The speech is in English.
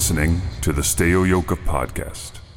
Listening to the Stay Yoga podcast.